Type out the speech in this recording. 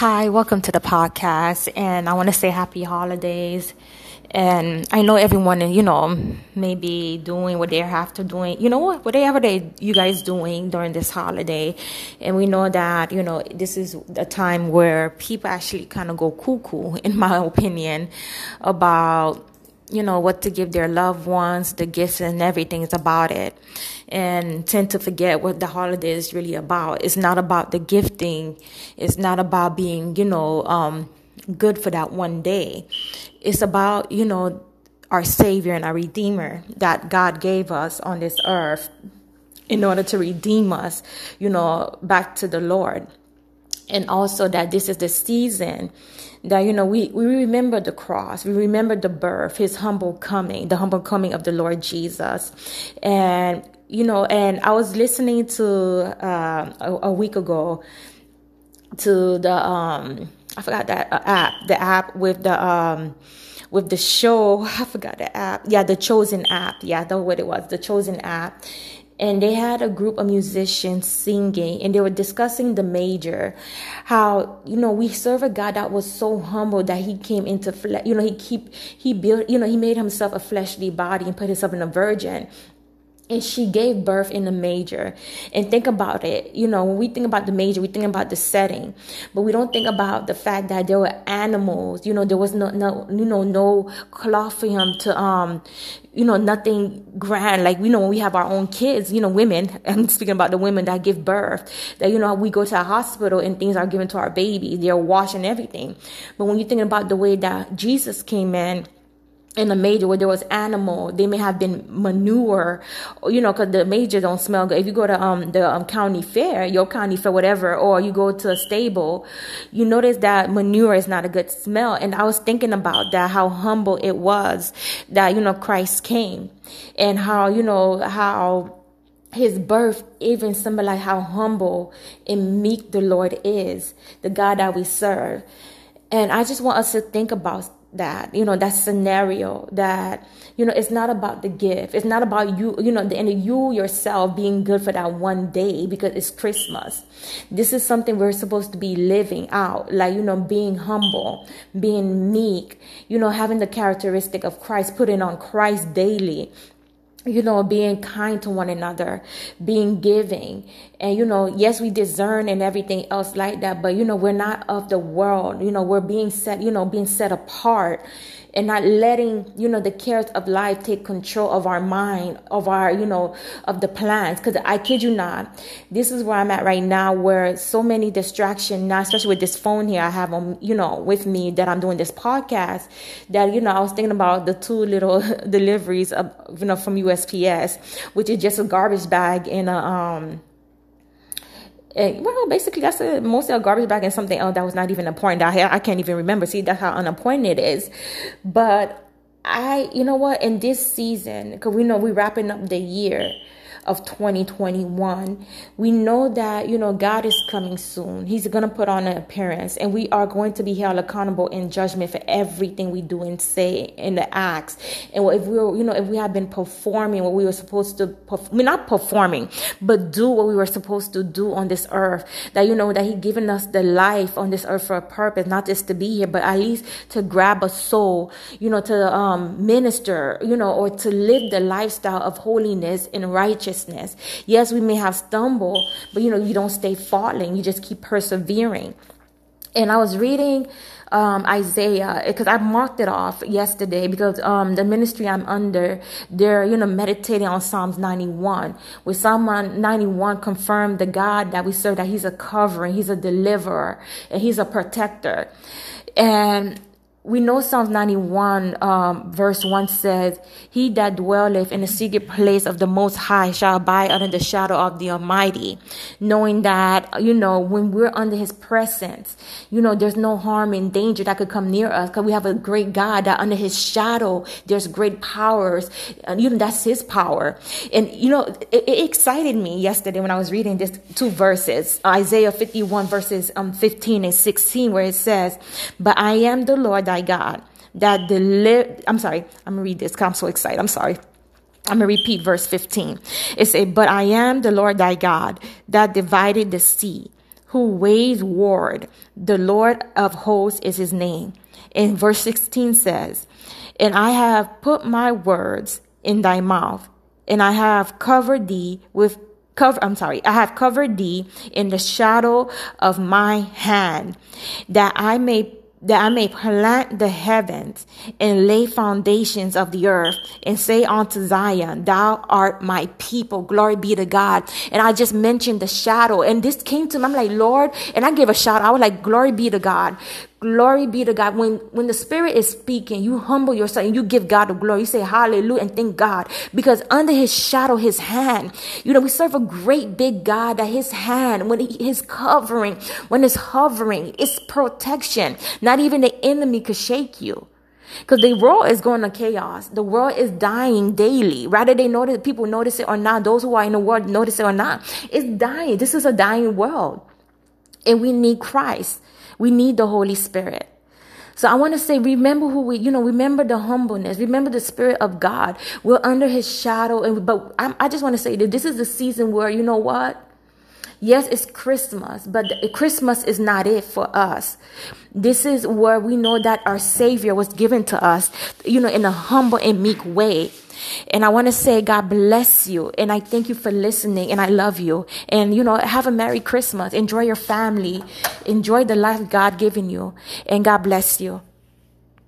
Hi, welcome to the podcast. And I want to say happy holidays. And I know everyone, you know, maybe doing what they have to doing, you know what, whatever they, you guys doing during this holiday. And we know that, you know, this is a time where people actually kind of go cuckoo, in my opinion, about you know, what to give their loved ones, the gifts and everything is about it. And tend to forget what the holiday is really about. It's not about the gifting. It's not about being, you know, um, good for that one day. It's about, you know, our Savior and our Redeemer that God gave us on this earth in order to redeem us, you know, back to the Lord and also that this is the season that you know we, we remember the cross we remember the birth his humble coming the humble coming of the lord jesus. And you know and i was listening to uh, a, a, week ago to the um i forgot that uh, app the app with the um with the show. I forgot the app. Yeah the chosen app. Yeah that's what it was. The chosen app and they had a group of musicians singing and they were discussing the major how you know we serve a god that was so humble that he came into flesh you know he keep he built you know he made himself a fleshly body and put himself in a virgin and she gave birth in the major. And think about it. You know when we think about the major we think about the setting. But we don't think about the fact that there were animals. You know there was no no you know no cloth for him to um you know nothing grand. Like you know when we have our own kids you know women i'm speaking about the women that give birth that you know we go to a hospital and things are given to our baby they're washing everything. But when you're thinking about the way that jesus came in in a major where there was animal, they may have been manure, you know, because the major don't smell good. If you go to um the um, county fair, your county fair, whatever, or you go to a stable, you notice that manure is not a good smell. And I was thinking about that, how humble it was that you know Christ came, and how you know how his birth even symbolize how humble and meek the Lord is, the God that we serve. And I just want us to think about that you know that scenario that you know it's not about the gift. It's not about you you know and you yourself being good for that one day because it's christmas. This is something we're supposed to be living out like you know being humble being meek you know having the characteristic of christ putting on christ daily you know, being kind to one another, being giving. And, you know, yes, we discern and everything else like that, but, you know, we're not of the world. You know, we're being set, you know, being set apart and not letting, you know, the cares of life take control of our mind, of our, you know, of the plans. Because I kid you not, this is where I'm at right now, where so many distractions, now, especially with this phone here I have on, you know, with me that I'm doing this podcast, that, you know, I was thinking about the two little deliveries of, you know, from USPS, which is just a garbage bag and a, um, and, well, basically, that's a, mostly a garbage bag and something else that was not even important. I, I can't even remember. See, that's how unimportant it is. But I, you know what, in this season, because we know we're wrapping up the year of 2021. We know that, you know, God is coming soon. He's going to put on an appearance and we are going to be held accountable in judgment for everything we do and say in the acts. And if we were, you know, if we have been performing what we were supposed to, perf- I not performing, but do what we were supposed to do on this earth, that, you know, that He given us the life on this earth for a purpose, not just to be here, but at least to grab a soul, you know, to um, minister, you know, or to live the lifestyle of holiness and righteousness righteousness. Yes, we may have stumbled, but you know, you don't stay falling. You just keep persevering. And I was reading um, Isaiah because I marked it off yesterday because um, the ministry I'm under, they're you know meditating on Psalms 91. With Psalm 91 confirmed the God that we serve that He's a covering, He's a deliverer, and He's a protector. And we know Psalms 91, um, verse 1 says, He that dwelleth in the secret place of the Most High shall abide under the shadow of the Almighty. Knowing that, you know, when we're under His presence, you know, there's no harm and danger that could come near us because we have a great God that under His shadow, there's great powers. And, you know, that's His power. And, you know, it, it excited me yesterday when I was reading this two verses, Isaiah 51 verses um, 15 and 16, where it says, But I am the Lord God that deliver. I'm sorry. I'm gonna read this. I'm so excited. I'm sorry. I'm gonna repeat verse 15. It says, "But I am the Lord thy God that divided the sea who weighs ward. The Lord of hosts is his name. And verse 16 says, And I have put my words in thy mouth, and I have covered thee with cover I'm sorry, I have covered thee in the shadow of my hand, that I may that I may plant the heavens and lay foundations of the earth and say unto Zion, thou art my people. Glory be to God. And I just mentioned the shadow and this came to me. I'm like, Lord, and I gave a shout. I was like, glory be to God. Glory be to God. When when the Spirit is speaking, you humble yourself and you give God the glory. You say hallelujah and thank God. Because under his shadow, his hand, you know, we serve a great big God that his hand, when he, his covering, when it's hovering, it's protection. Not even the enemy could shake you. Because the world is going to chaos. The world is dying daily. Rather they notice people notice it or not, those who are in the world notice it or not. It's dying. This is a dying world. And we need Christ. We need the Holy Spirit. So I want to say, remember who we, you know, remember the humbleness, remember the Spirit of God. We're under His shadow, and but I'm, i just want to say that this is the season where you know what. Yes, it's Christmas, but Christmas is not it for us. This is where we know that our Savior was given to us, you know, in a humble and meek way. And I want to say, God bless you. And I thank you for listening. And I love you. And, you know, have a Merry Christmas. Enjoy your family. Enjoy the life God given you. And God bless you.